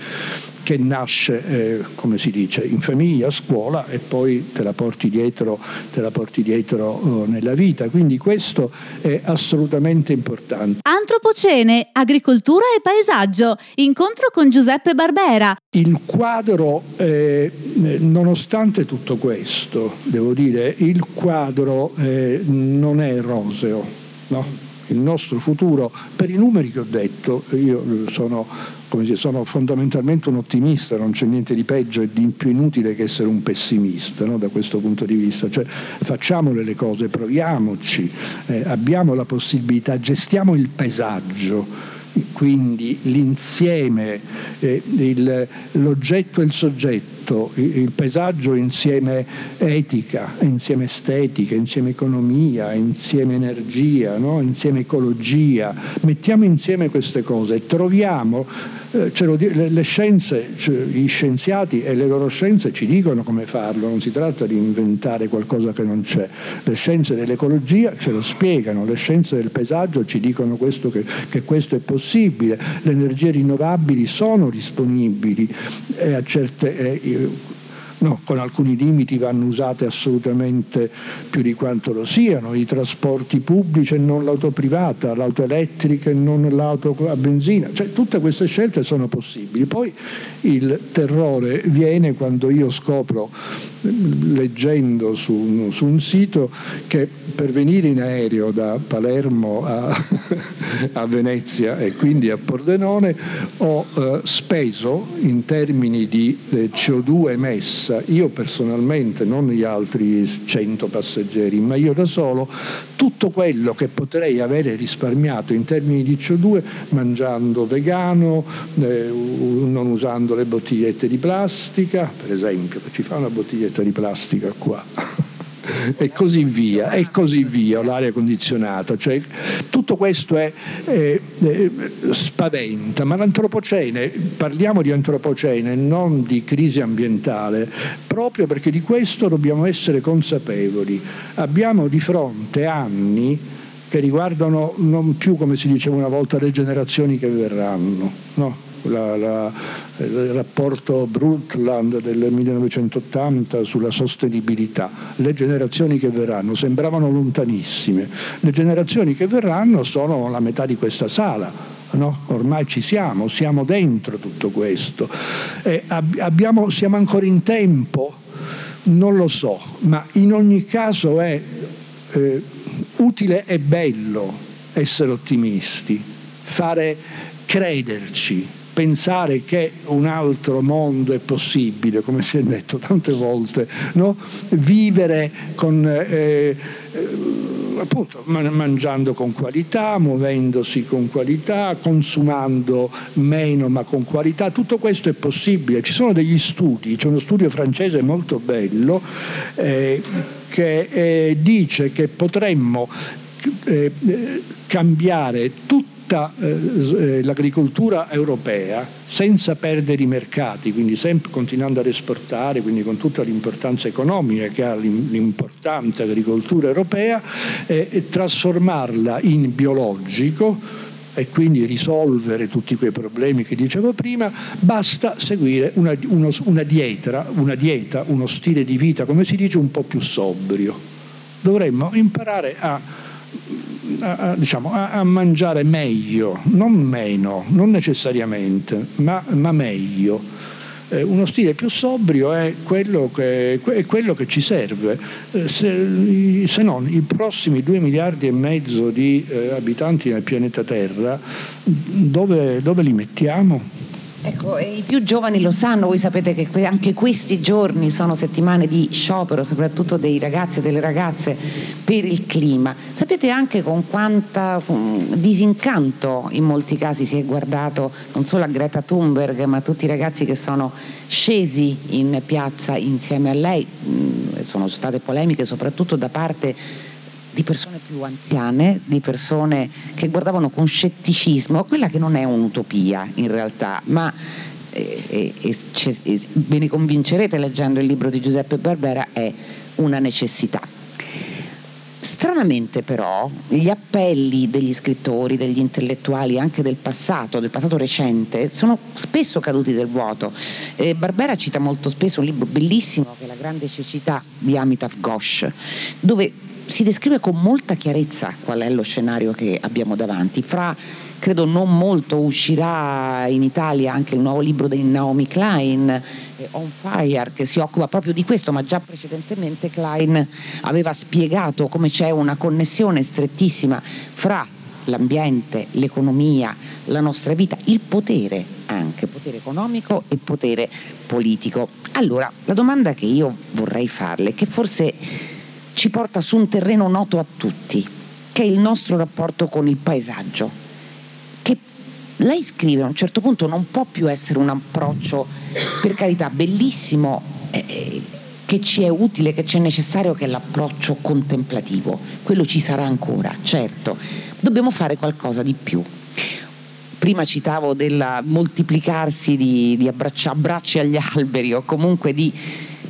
Speaker 3: che nasce, eh, come si dice, in famiglia, a scuola e poi te la porti dietro, la porti dietro oh, nella vita. Quindi questo è assolutamente importante.
Speaker 1: Antropocene, agricoltura e paesaggio, incontro con Giuseppe Barbera.
Speaker 3: Il quadro, eh, nonostante tutto questo, devo dire, il quadro eh, non è roseo, no? Il nostro futuro, per i numeri che ho detto, io sono, dire, sono fondamentalmente un ottimista, non c'è niente di peggio e di più inutile che essere un pessimista no, da questo punto di vista, cioè facciamole le cose, proviamoci, eh, abbiamo la possibilità, gestiamo il paesaggio quindi l'insieme, eh, il, l'oggetto e il soggetto, il, il, paesaggio insieme etica, insieme estetica, insieme economia, insieme energia, no? insieme ecologia, mettiamo insieme queste cose troviamo le, le scienze, cioè, gli scienziati e le loro scienze ci dicono come farlo, non si tratta di inventare qualcosa che non c'è. Le scienze dell'ecologia ce lo spiegano, le scienze del paesaggio ci dicono questo che, che, questo è possibile, le energie rinnovabili sono disponibili eh, a certe, eh, no, con alcuni limiti vanno usate assolutamente più di quanto lo siano, i trasporti pubblici e non l'auto privata, l'auto elettrica e non l'auto a benzina, cioè tutte queste scelte sono possibili. Poi il terrore viene quando io scopro, leggendo su, su un sito, che per venire in aereo da Palermo a, (laughs) a Venezia e quindi a Pordenone ho eh, speso in termini di eh, CO2 emessa, io personalmente, non gli altri 100 passeggeri, ma io da solo, tutto quello che potrei avere risparmiato in termini di CO2 mangiando vegano, eh, non usando le bottigliette di plastica, per esempio, ci fa una bottiglietta di plastica qua e così via, e così via, l'aria condizionata. Cioè, tutto questo è, eh, eh, spaventa, ma l'antropocene, parliamo di antropocene, non di crisi ambientale, proprio perché di questo dobbiamo essere consapevoli. Abbiamo di fronte anni che riguardano non più, come si diceva una volta, le generazioni che verranno. No? La, la, il rapporto Brundtland del 1980 sulla sostenibilità. Le generazioni che verranno sembravano lontanissime, le generazioni che verranno sono la metà di questa sala. No? Ormai ci siamo, siamo dentro tutto questo. Abbiamo, siamo ancora in tempo? Non lo so, ma in ogni caso è eh, utile e bello essere ottimisti, fare crederci, pensare che un altro mondo è possibile, come si è detto tante volte, no? vivere con, eh, eh, appunto, mangiando con qualità, muovendosi con qualità, consumando meno ma con qualità, tutto questo è possibile. Ci sono degli studi, c'è uno studio francese molto bello eh, che eh, dice che potremmo eh, cambiare tutto tutta eh, eh, l'agricoltura europea senza perdere i mercati, quindi sempre continuando ad esportare, quindi con tutta l'importanza economica che ha l'importante agricoltura europea, eh, trasformarla in biologico e quindi risolvere tutti quei problemi che dicevo prima, basta seguire una, uno, una, dieta, una dieta, uno stile di vita, come si dice, un po' più sobrio. Dovremmo imparare a a, diciamo, a, a, mangiare meglio, non meno, non necessariamente, ma, ma meglio. Eh, uno stile più sobrio è quello che, è quello che ci serve, eh, se, se, non i prossimi due miliardi e mezzo di eh, abitanti nel pianeta Terra, dove, dove li mettiamo?
Speaker 2: Ecco, i più giovani lo sanno, voi sapete che anche questi giorni sono settimane di sciopero, soprattutto dei ragazzi e delle ragazze per il clima. Sapete anche con quanta disincanto in molti casi si è guardato non solo a Greta Thunberg, ma a tutti i ragazzi che sono scesi in piazza insieme a lei. Sono state polemiche soprattutto da parte di persone più anziane, di persone che guardavano con scetticismo quella che non è un'utopia in realtà, ma e, e, e, ve ne convincerete leggendo il libro di Giuseppe Barbera, è una necessità. Stranamente però gli appelli degli scrittori, degli intellettuali, anche del passato, del passato recente, sono spesso caduti del vuoto. Eh, Barbera cita molto spesso un libro bellissimo che è La grande cecità di Amitav Ghosh, dove si descrive con molta chiarezza qual è lo scenario che abbiamo davanti. Fra credo non molto uscirà in Italia anche il nuovo libro di Naomi Klein, eh, On Fire, che si occupa proprio di questo, ma già precedentemente Klein aveva spiegato come c'è una connessione strettissima fra l'ambiente, l'economia, la nostra vita, il potere anche, potere economico e potere politico. Allora, la domanda che io vorrei farle, che forse ci porta su un terreno noto a tutti, che è il nostro rapporto con il paesaggio, che lei scrive a un certo punto non può più essere un approccio, per carità, bellissimo, eh, eh, che ci è utile, che ci è necessario, che è l'approccio contemplativo. Quello ci sarà ancora, certo. Dobbiamo fare qualcosa di più. Prima citavo del moltiplicarsi di, di abbracci agli (laughs) alberi o comunque di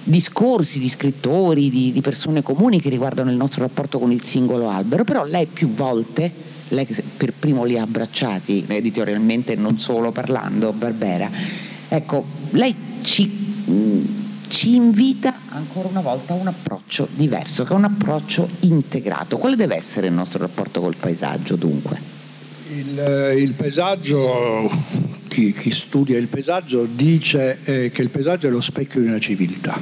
Speaker 2: discorsi di scrittori, di, di, persone comuni che riguardano il nostro rapporto con il singolo albero, però lei più volte, lei per primo li ha abbracciati editorialmente non solo parlando, Barbera, ecco, lei ci, ci invita ancora una volta a un approccio diverso, che è un approccio integrato. Quale deve essere il nostro rapporto col paesaggio dunque?
Speaker 3: Il, il paesaggio, chi, chi, studia il paesaggio dice eh, che il paesaggio è lo specchio di una civiltà.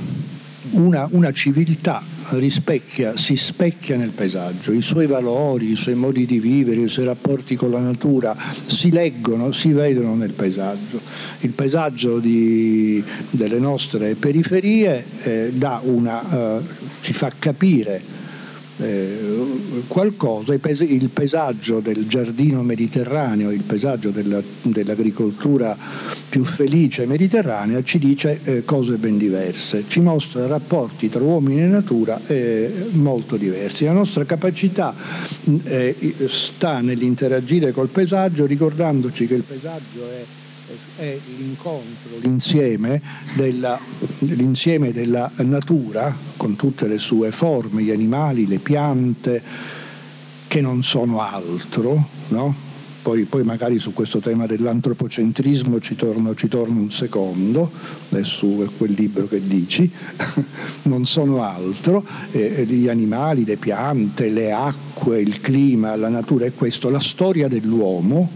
Speaker 3: Una, una civiltà rispecchia, si specchia nel paesaggio, i suoi valori, i suoi modi di vivere, i suoi rapporti con la natura si leggono, si vedono nel paesaggio. Il paesaggio di, delle nostre periferie eh, una, eh, ci fa capire eh, qualcosa, il paesaggio del giardino mediterraneo, il paesaggio della, dell'agricoltura più felice mediterranea ci dice eh, cose ben diverse, ci mostra rapporti tra uomini e natura eh, molto diversi. La nostra capacità sta nell'interagire col paesaggio ricordandoci che il paesaggio è è l'incontro, l'insieme della, l'insieme della natura con tutte le sue forme, gli animali, le piante, che non sono altro, no? Poi, poi, magari su questo tema dell'antropocentrismo ci torno, ci torno un secondo, adesso è quel libro che dici, (laughs) non sono altro, eh, gli animali, le piante, le acque, il clima, la natura è questo, la storia dell'uomo,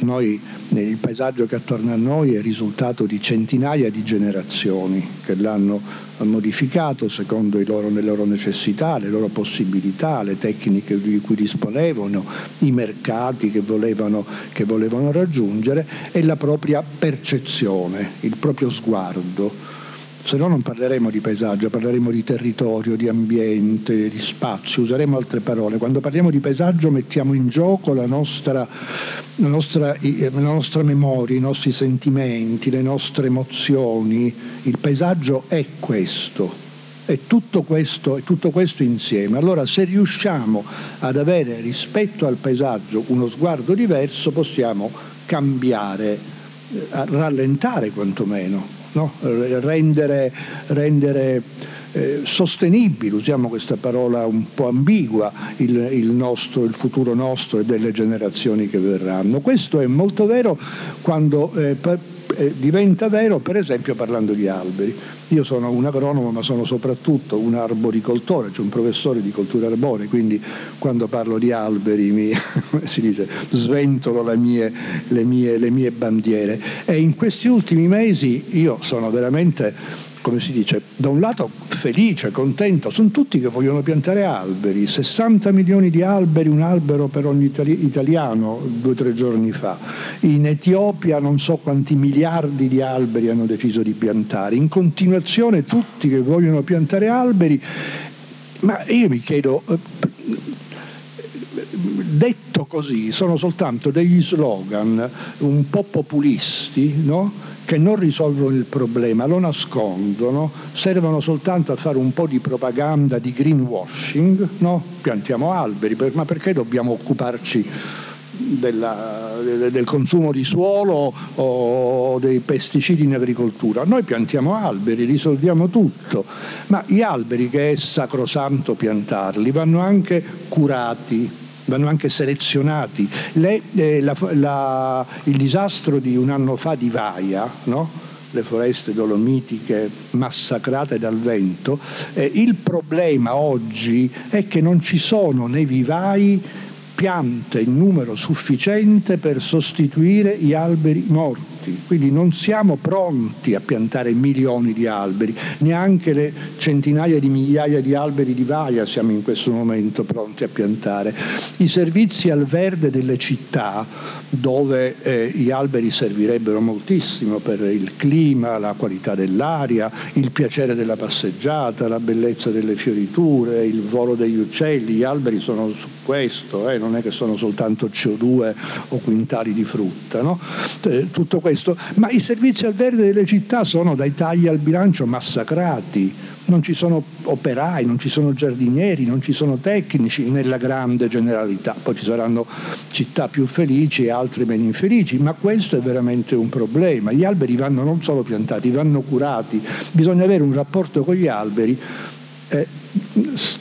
Speaker 3: noi il paesaggio che attorno a noi è risultato di centinaia di generazioni che l'hanno modificato secondo loro, le loro necessità, le loro possibilità, le tecniche di cui disponevano, i mercati che volevano, che volevano raggiungere e la propria percezione, il proprio sguardo se no non parleremo di paesaggio, parleremo di territorio, di ambiente, di spazio, useremo altre parole. Quando parliamo di paesaggio mettiamo in gioco la nostra, la nostra, la nostra memoria, i nostri sentimenti, le nostre emozioni. Il paesaggio è questo, è tutto questo, è tutto questo insieme. Allora se riusciamo ad avere rispetto al paesaggio uno sguardo diverso possiamo cambiare, eh, rallentare quantomeno no? rendere, rendere eh, sostenibile, usiamo questa parola un po' ambigua, il, il, nostro, il, futuro nostro e delle generazioni che verranno. Questo è molto vero quando eh, eh, diventa vero per esempio parlando di alberi. Io sono un agronomo ma sono soprattutto un arboricoltore, cioè un professore di coltura arborea, quindi quando parlo di alberi mi (laughs) si dice, sventolo le mie, le, mie, le mie bandiere. E in questi ultimi mesi io sono veramente come si dice, da un lato felice, contento, sono tutti che vogliono piantare alberi, 60 milioni di alberi, un albero per ogni italiano due o tre giorni fa. In Etiopia non so quanti miliardi di alberi hanno deciso di piantare, in continuazione tutti che vogliono piantare alberi, ma io mi chiedo, eh, detto così, sono soltanto degli slogan un po' populisti, no? Che non risolvono il problema, lo nascondono, servono soltanto a fare un po' di propaganda di greenwashing, no? piantiamo alberi, ma perché dobbiamo occuparci della, del consumo di suolo o dei pesticidi in agricoltura. Noi piantiamo alberi, risolviamo tutto, ma gli alberi che è sacrosanto piantarli vanno anche curati, vanno anche selezionati. Le, eh, la, la, il disastro di un anno fa di Vaia, no? le foreste dolomitiche massacrate dal vento, eh, il problema oggi è che non ci sono nei vivai piante in numero sufficiente per sostituire gli alberi morti pronti, quindi non siamo pronti a piantare milioni di alberi, neanche le centinaia di migliaia di alberi di vaia siamo in questo momento pronti a piantare. I servizi al verde delle città, dove eh, gli alberi servirebbero moltissimo per il clima, la qualità dell'aria, il piacere della passeggiata, la bellezza delle fioriture, il volo degli uccelli, gli alberi sono questo, eh, non è che sono soltanto CO2 o quintali di frutta, no? Eh, tutto questo. Ma i servizi al verde delle città sono dai tagli al bilancio massacrati, non ci sono operai, non ci sono giardinieri, non ci sono tecnici nella grande generalità, poi ci saranno città più felici e altre meno infelici, ma questo è veramente un problema. Gli alberi vanno non solo piantati, vanno curati, bisogna avere un rapporto con gli alberi eh,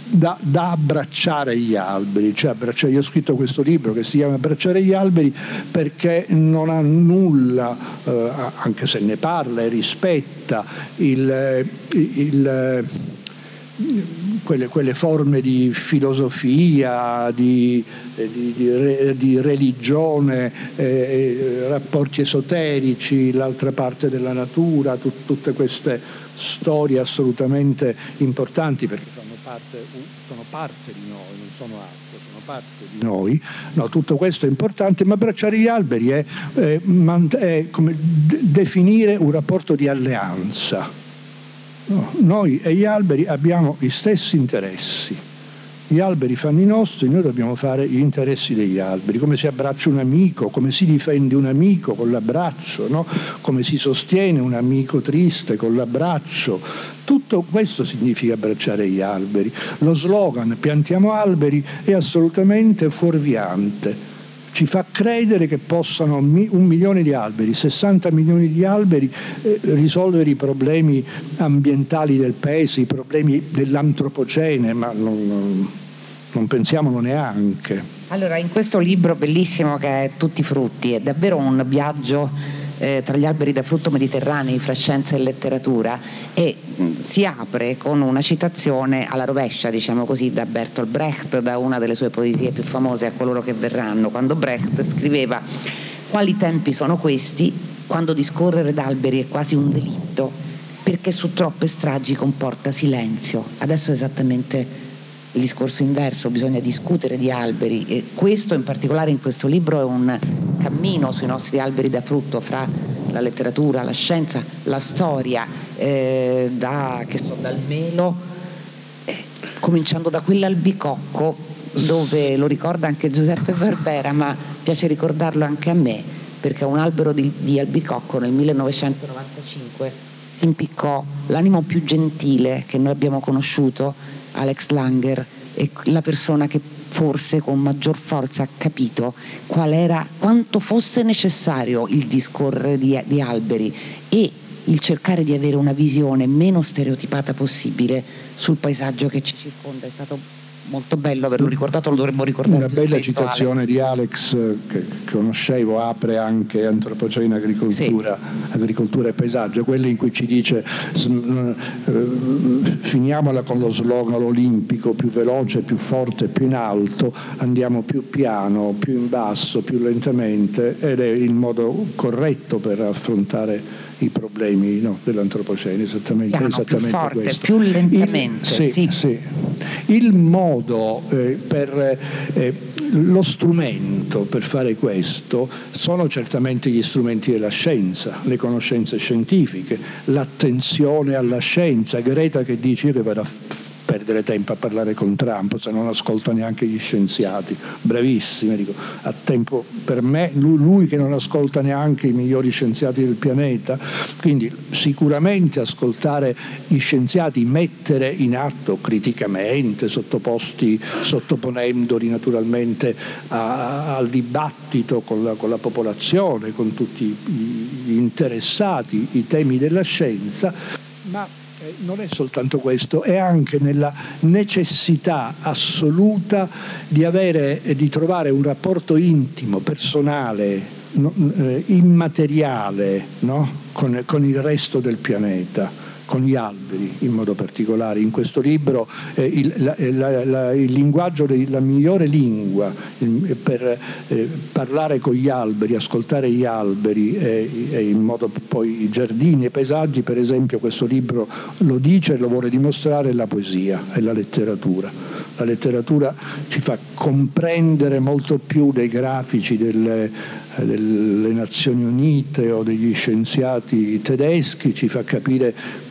Speaker 3: da, da, abbracciare gli alberi, cioè abbracciare, io ho scritto questo libro che si chiama Abbracciare gli alberi perché non ha nulla, eh, anche se ne parla e rispetta il, il quelle, quelle, forme di filosofia, di, di, di, di religione, eh, eh, rapporti esoterici, l'altra parte della natura, tut, tutte queste storie assolutamente importanti perché parte, sono parte di noi, non sono altro, sono parte di noi. No, tutto questo è importante, ma abbracciare gli alberi è, è, è come definire un rapporto di alleanza No, noi e gli alberi abbiamo gli stessi interessi. Gli alberi fanno i nostri, noi dobbiamo fare gli interessi degli alberi, come si abbraccia un amico, come si difende un amico con l'abbraccio, no? come si sostiene un amico triste con l'abbraccio. Tutto questo significa abbracciare gli alberi. Lo slogan piantiamo alberi è assolutamente fuorviante ci fa credere che possano un milione di alberi, 60 milioni di alberi eh, risolvere i problemi ambientali del paese, i problemi dell'antropocene, ma non, non pensiamolo neanche.
Speaker 2: Allora, in questo libro bellissimo che è Tutti i frutti, è davvero un viaggio eh, tra gli alberi da frutto mediterranei fra scienza e letteratura e mh, si apre con una citazione alla rovescia, diciamo così, da Bertolt Brecht, da una delle sue poesie più famose, A coloro che verranno, quando Brecht scriveva quali tempi sono questi quando discorrere d'alberi è quasi un delitto perché su troppe stragi comporta silenzio. Adesso è esattamente il discorso inverso, bisogna discutere di alberi e questo in particolare in questo libro è un cammino sui nostri alberi da frutto fra la letteratura, la scienza, la storia, eh, da, so, dal melo, eh, cominciando da quell'albicocco dove lo ricorda anche Giuseppe Barbera, ma piace ricordarlo anche a me, perché un albero di, di albicocco. Nel 1995 si impiccò l'animo più gentile che noi abbiamo conosciuto Alex Langer è la persona che forse con maggior forza capito qual era, quanto fosse necessario il discorrere di, di alberi e il cercare di avere una visione meno stereotipata possibile sul paesaggio che ci circonda. È stato molto bello averlo ricordato, lo dovremmo ricordare.
Speaker 3: Una bella
Speaker 2: spesso,
Speaker 3: citazione
Speaker 2: Alex.
Speaker 3: di Alex che conoscevo, apre anche Antropocene Agricoltura, sì. Agricoltura e Paesaggio, quella in cui ci dice eh, finiamola con lo slogan olimpico, più veloce, più forte, più in alto, andiamo più piano, più in basso, più lentamente ed è il modo corretto per affrontare i problemi no, dell'antropocene, esattamente,
Speaker 2: Piano,
Speaker 3: esattamente
Speaker 2: più forte,
Speaker 3: questo.
Speaker 2: più lentamente.
Speaker 3: Il, sì,
Speaker 2: sì.
Speaker 3: Sì. Il modo eh, per eh, lo strumento per fare questo sono certamente gli strumenti della scienza, le conoscenze scientifiche, l'attenzione alla scienza. Greta che dice io che vado a perdere tempo a parlare con Trump se non ascolta neanche gli scienziati, bravissimi, dico, a tempo per me, lui, lui, che non ascolta neanche i migliori scienziati del pianeta, quindi sicuramente ascoltare gli scienziati, mettere in atto criticamente, sottoposti, sottoponendoli naturalmente a, a, al dibattito con la, con la popolazione, con tutti gli interessati, i temi della scienza, ma eh, non è soltanto questo, è anche nella necessità assoluta di, avere, di trovare un rapporto intimo, personale, eh, immateriale no? con, con il resto del pianeta con gli alberi in modo particolare. In questo libro eh, il, la, la, la, il, linguaggio, la migliore lingua il, per eh, parlare con gli alberi, ascoltare gli alberi e, e, in modo poi i giardini e i paesaggi, per esempio questo libro lo dice e lo vuole dimostrare, è la poesia, è la letteratura. La letteratura ci fa comprendere molto più dei grafici delle, delle Nazioni Unite o degli scienziati tedeschi, ci fa capire eh,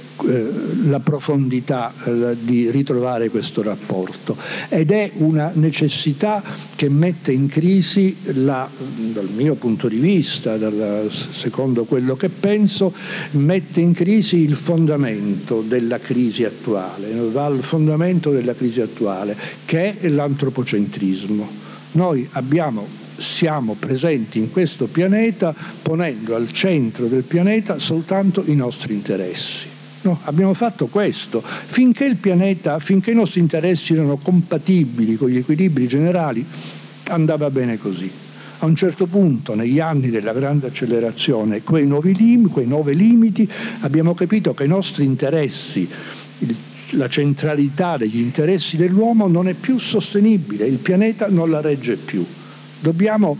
Speaker 3: la profondità eh, di ritrovare questo rapporto. Ed è una necessità che mette in crisi la, dal mio punto di vista, dal, secondo quello che penso, mette in crisi il fondamento della crisi attuale, va al fondamento della crisi attuale che è l'antropocentrismo. Noi abbiamo siamo presenti in questo pianeta ponendo al centro del pianeta soltanto i nostri interessi No, abbiamo fatto questo. Finché il pianeta, finché i nostri interessi erano compatibili con gli equilibri generali, andava bene così. A un certo punto, negli anni della grande accelerazione, quei nuovi, lim- quei nuovi limiti, abbiamo capito che i nostri interessi, il, la centralità degli interessi dell'uomo non è più sostenibile, il pianeta non la regge più. Dobbiamo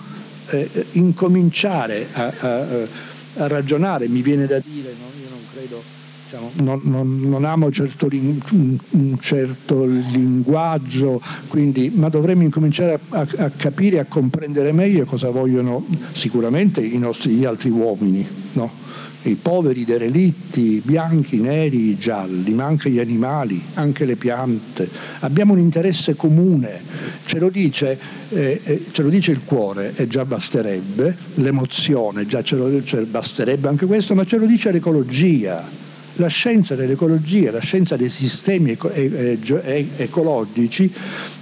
Speaker 3: eh, incominciare a, a, a, ragionare, mi viene da dire, non non, non, non, amo certo ling- un certo linguaggio, quindi, ma dovremmo incominciare a, a, a, capire a comprendere meglio cosa vogliono sicuramente i nostri gli altri uomini. No? i poveri derelitti, bianchi, neri, gialli, ma anche gli animali, anche le piante. Abbiamo un interesse comune, ce lo dice, eh, eh, ce lo dice il cuore e già basterebbe, l'emozione, già ce lo cioè, basterebbe anche questo, ma ce lo dice l'ecologia la scienza dell'ecologia, la scienza dei sistemi eco- ecologici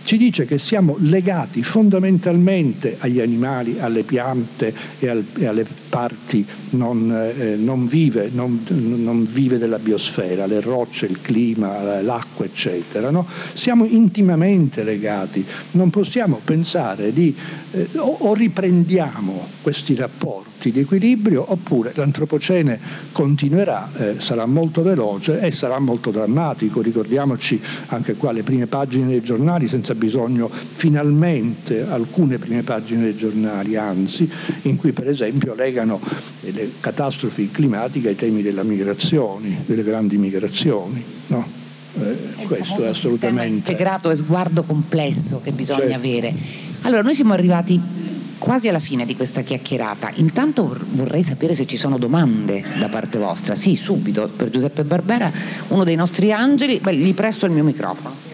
Speaker 3: ci dice che siamo legati fondamentalmente agli animali, alle piante e, al- e alle parti non, eh, non, vive, non, non, vive, della biosfera, le rocce, il clima, l'acqua, eccetera. No? Siamo intimamente legati, non possiamo pensare di eh, o, o riprendiamo questi rapporti di equilibrio oppure l'antropocene continuerà, eh, sarà molto veloce e sarà molto drammatico. Ricordiamoci anche qua le prime pagine dei giornali, senza bisogno finalmente alcune prime pagine dei giornali, anzi, in cui per esempio legano le catastrofi climatiche ai temi della migrazione, delle grandi migrazioni. No?
Speaker 2: Eh, questo è assolutamente integrato e sguardo complesso che bisogna certo. avere. Allora, noi siamo arrivati quasi alla fine di questa chiacchierata. Intanto vorrei sapere se ci sono domande da parte vostra. Sì, subito, per Giuseppe Barbera, uno dei nostri angeli. Beh, gli presto il mio microfono.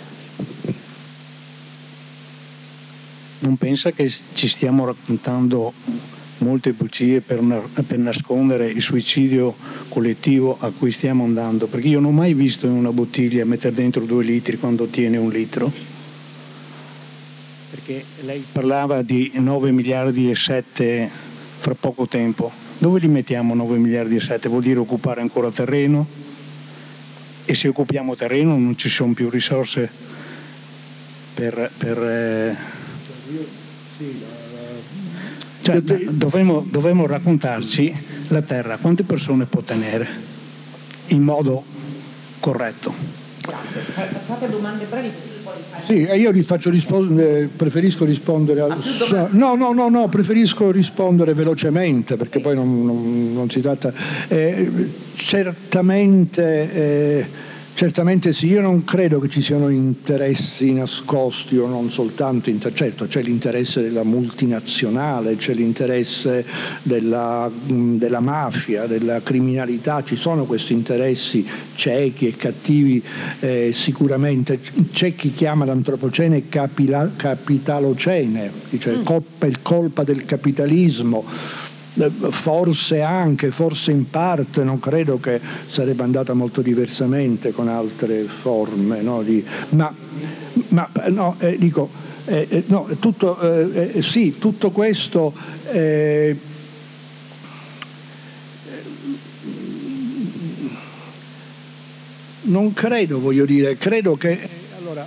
Speaker 4: Non pensa che ci stiamo raccontando molte bugie per, per, nascondere il suicidio collettivo a cui stiamo andando, perché io non ho mai visto in una bottiglia mettere dentro due litri quando tiene un litro. Perché lei parlava di 9 miliardi e 7 fra poco tempo. Dove li mettiamo 9 miliardi e 7? Vuol dire occupare ancora terreno? E se occupiamo terreno non ci sono più risorse per... per eh... sì, cioè, dovremmo, dovremmo raccontarci la Terra quante persone può tenere in modo corretto.
Speaker 2: Fate domande brevi.
Speaker 3: Sì, io vi faccio rispondere, preferisco rispondere a... No, no, no, no, preferisco rispondere velocemente perché sì. poi non, non, non, si tratta... Eh, certamente... Eh, Certamente sì, io non credo che ci siano interessi nascosti o non soltanto, inter- certo c'è l'interesse della multinazionale, c'è l'interesse della, della, mafia, della criminalità, ci sono questi interessi ciechi e cattivi eh, sicuramente, c'è chi chiama l'antropocene capila- capitalocene, cioè mm. colpa, del capitalismo forse anche, forse in parte, non credo che sarebbe andata molto diversamente con altre forme, no, di, ma, ma no, eh, dico, eh, eh no, tutto, eh, eh, sì, tutto questo non credo, voglio dire, credo che allora,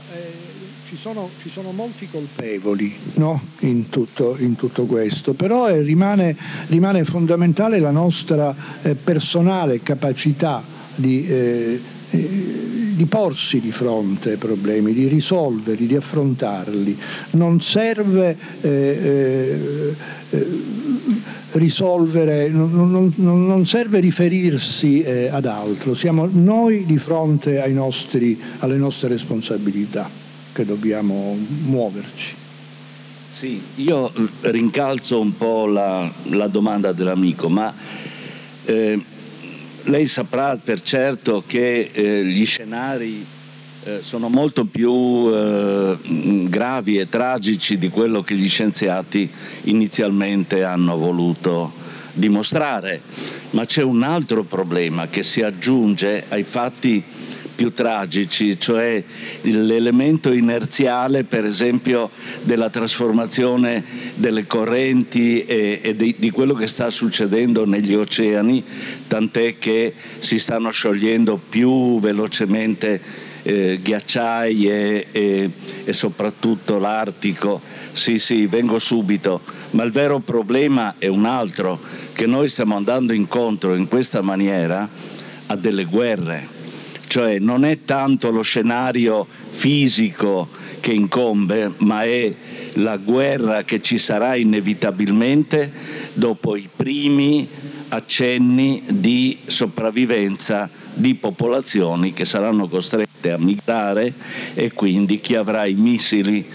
Speaker 3: ci sono, ci sono, molti colpevoli no? in, tutto, in, tutto, questo, però eh, rimane, rimane, fondamentale la nostra eh, personale capacità di, eh, eh di, porsi di fronte ai problemi, di risolverli, di affrontarli. Non serve eh, eh, risolvere, non, non, non, serve riferirsi ad altro, siamo noi di fronte nostri, alle nostre responsabilità che dobbiamo muoverci.
Speaker 5: Sì, io rincalzo un po' la, la domanda dell'amico, ma eh, lei saprà per certo che eh, gli scenari eh, sono molto più eh, gravi e tragici di quello che gli scienziati inizialmente hanno voluto dimostrare, ma c'è un altro problema che si aggiunge ai fatti più tragici, cioè l'elemento inerziale per esempio della trasformazione delle correnti e, e di, di, quello che sta succedendo negli oceani, tant'è che si stanno sciogliendo più velocemente eh, ghiacciai e, e, e soprattutto l'Artico. Sì, sì, vengo subito, ma il vero problema è un altro, che noi stiamo andando incontro in questa maniera a delle guerre cioè non è tanto lo scenario fisico che incombe, ma è la guerra che ci sarà inevitabilmente dopo i primi accenni di sopravvivenza di popolazioni che saranno costrette a migrare e quindi chi avrà i missili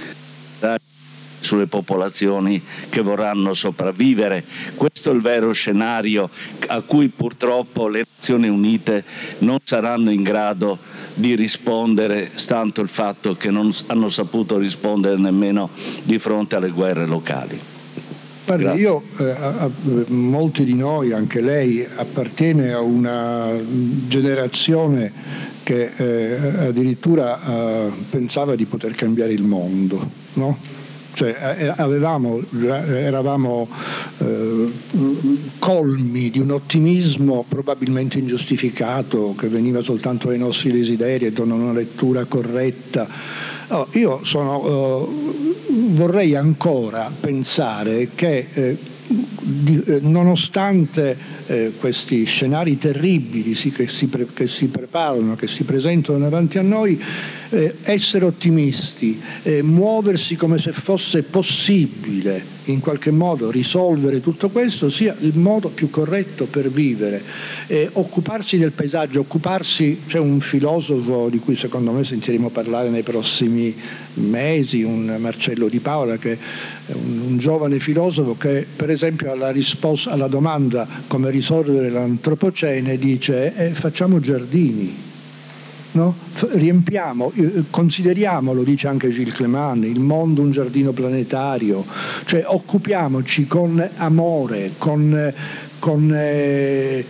Speaker 5: sulle popolazioni che vorranno sopravvivere. Questo è il vero scenario a cui purtroppo le Nazioni Unite non saranno in grado di rispondere, stanto il fatto che non hanno saputo rispondere nemmeno di fronte alle guerre locali.
Speaker 3: Guardi, io, eh, a, molti di noi, anche lei, appartiene a una generazione che eh, addirittura eh, pensava di poter cambiare il mondo, no? Cioè eh, avevamo, eravamo eh, colmi di un ottimismo probabilmente ingiustificato che veniva soltanto dai nostri desideri e da una lettura corretta. Oh, io sono, eh, vorrei ancora pensare che eh, di, eh, nonostante eh, questi scenari terribili sì, che, si pre, che, si preparano, che si presentano davanti a noi, eh, essere ottimisti, eh, muoversi come se fosse possibile in qualche modo risolvere tutto questo sia il modo più corretto per vivere. Eh, occuparsi del paesaggio, occuparsi, c'è un filosofo di cui secondo me sentiremo parlare nei prossimi mesi, un Marcello Di Paola, che è un, un giovane filosofo che per esempio alla, risposta, alla domanda come risolvere l'antropocene dice eh, facciamo giardini No? riempiamo, eh, consideriamo, lo dice anche Gilles Clement, il mondo un giardino planetario, cioè occupiamoci con amore, con, con, eh,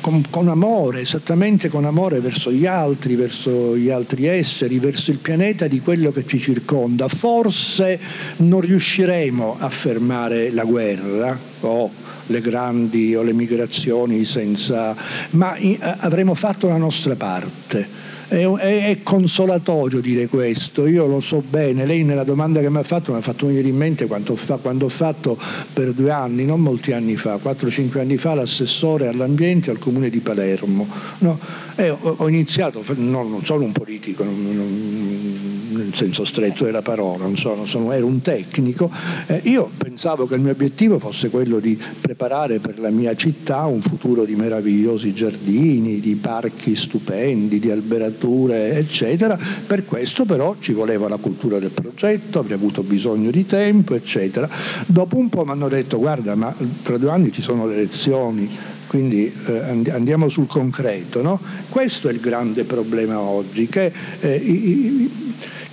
Speaker 3: con, con, amore, esattamente con amore verso gli altri, verso gli altri esseri, verso il pianeta di quello che ci circonda. Forse non riusciremo a fermare la guerra o le grandi o le migrazioni senza, ma avremo fatto la nostra parte è, è, è, consolatorio dire questo, io lo so bene, lei nella domanda che mi ha fatto mi ha fatto venire in mente quando, fa, quando ho fatto per due anni, non molti anni fa, 4-5 anni fa, l'assessore all'ambiente al comune di Palermo. No? Ho, ho iniziato, no, non sono un politico, non, non, nel senso stretto della parola, non sono, sono, ero un tecnico, eh, io pensavo che il mio obiettivo fosse quello di preparare per la mia città un futuro di meravigliosi giardini, di parchi stupendi, di alberature, eccetera. Per questo però ci voleva la cultura del progetto, avrei avuto bisogno di tempo, eccetera. Dopo un po' mi hanno detto guarda, ma tra due anni ci sono le elezioni quindi eh, andiamo sul concreto. No? Questo è il grande problema oggi, che eh, i,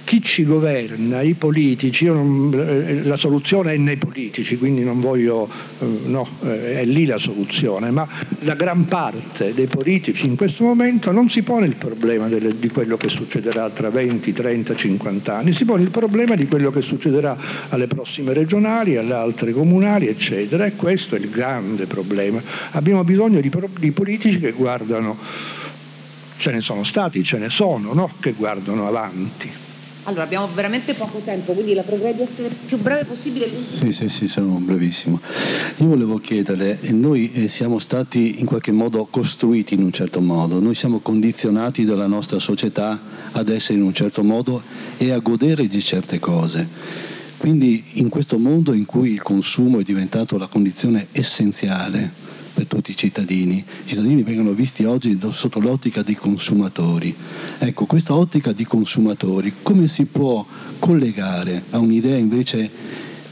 Speaker 3: chi ci governa, i politici, non, eh, la soluzione è nei politici, quindi non voglio, eh, no, eh, è lì la soluzione, ma la gran parte dei politici in questo momento non si pone il problema delle, di quello che succederà tra 20, 30, 50 anni, si pone il problema di quello che succederà alle prossime regionali, alle altre comunali, eccetera, e questo è il grande problema. Abbiamo bisogno di, di politici che guardano, ce ne sono stati, ce ne sono, no? che guardano avanti.
Speaker 6: Allora, abbiamo veramente poco tempo, quindi la pregherei di essere più breve possibile.
Speaker 7: Sì, sì, sì, sono brevissimo. Io volevo chiederle, noi eh, siamo stati in qualche modo costruiti in un certo modo, noi siamo condizionati dalla nostra società ad essere in un certo modo e a godere di certe cose. Quindi in questo mondo in cui il consumo è diventato la condizione essenziale, per tutti i cittadini. I cittadini vengono visti oggi sotto l'ottica dei consumatori. Ecco, questa ottica di consumatori come si può collegare a un'idea invece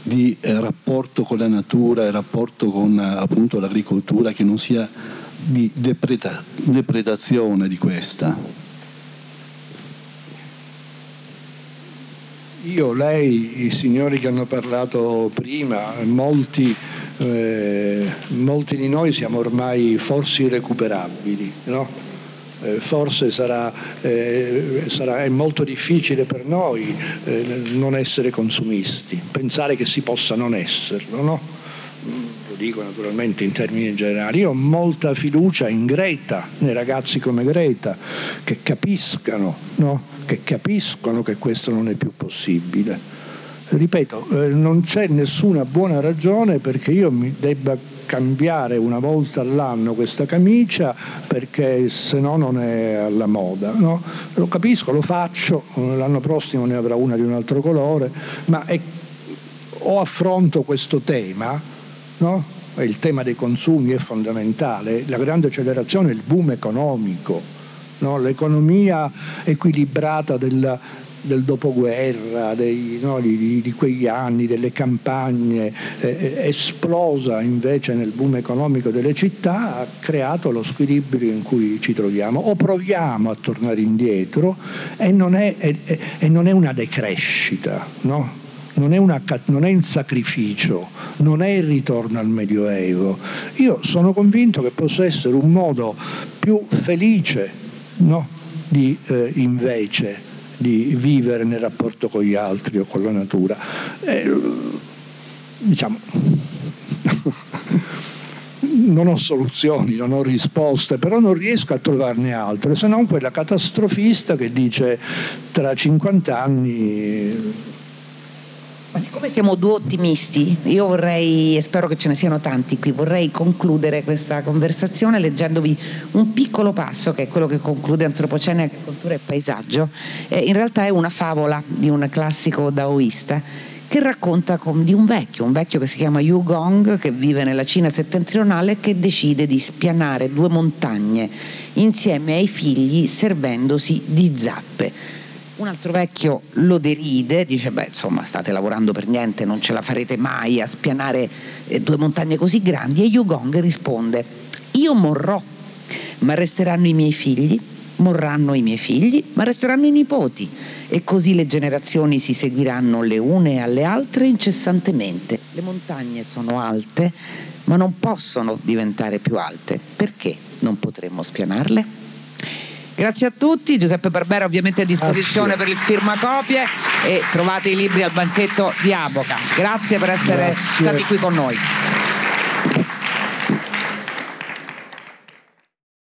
Speaker 7: di eh, rapporto con la natura e rapporto con appunto l'agricoltura che non sia di depreda- depredazione di questa?
Speaker 3: Io, lei, i signori che hanno parlato prima, molti eh, molti di noi siamo ormai forse irrecuperabili, no? eh, forse sarà, eh, sarà, è molto difficile per noi eh, non essere consumisti, pensare che si possa non esserlo, no? Lo dico naturalmente in termini generali. Io ho molta fiducia in Greta, nei ragazzi come Greta, che capiscano, no? che capiscono che questo non è più possibile. Ripeto, eh, non c'è nessuna buona ragione perché io mi debba cambiare una volta all'anno questa camicia perché se no non è alla moda. No? Lo capisco, lo faccio, l'anno prossimo ne avrà una di un altro colore, ma è, o affronto questo tema, no? il tema dei consumi è fondamentale, la grande accelerazione è il boom economico, no? l'economia equilibrata della, del dopoguerra, dei, no, di, di, quegli anni, delle campagne, eh, esplosa invece nel boom economico delle città, ha creato lo squilibrio in cui ci troviamo. O proviamo a tornare indietro e non è, è, è, non è una decrescita, no? non, è una, non è un sacrificio, non è il ritorno al Medioevo. Io sono convinto che possa essere un modo più felice no? di eh, invece di vivere nel rapporto con gli altri o con la natura. Eh, diciamo, (laughs) non ho soluzioni, non ho risposte, però non riesco a trovarne altre, se non quella catastrofista che dice tra 50 anni
Speaker 2: ma siccome siamo due ottimisti, io vorrei, e spero che ce ne siano tanti qui, vorrei concludere questa conversazione leggendovi un piccolo passo, che è quello che conclude Antropocene, Agricoltura e Paesaggio. Eh, in realtà è una favola di un classico daoista che racconta di un vecchio, un vecchio che si chiama Yu Gong, che vive nella Cina settentrionale che decide di spianare due montagne insieme ai figli servendosi di zappe un altro vecchio lo deride, dice beh insomma state lavorando per niente, non ce la farete mai a spianare eh, due montagne così grandi e Yugong risponde io morrò, ma resteranno i miei figli, morranno i miei figli, ma resteranno i nipoti e così le generazioni si seguiranno le une alle altre incessantemente. Le montagne sono alte, ma non possono diventare più alte. Perché non potremmo spianarle? Grazie a tutti, Giuseppe Barbera ovviamente a disposizione Grazie. per il firmacopie e trovate i libri al banchetto di Aboca. Grazie per essere Grazie. stati qui con noi.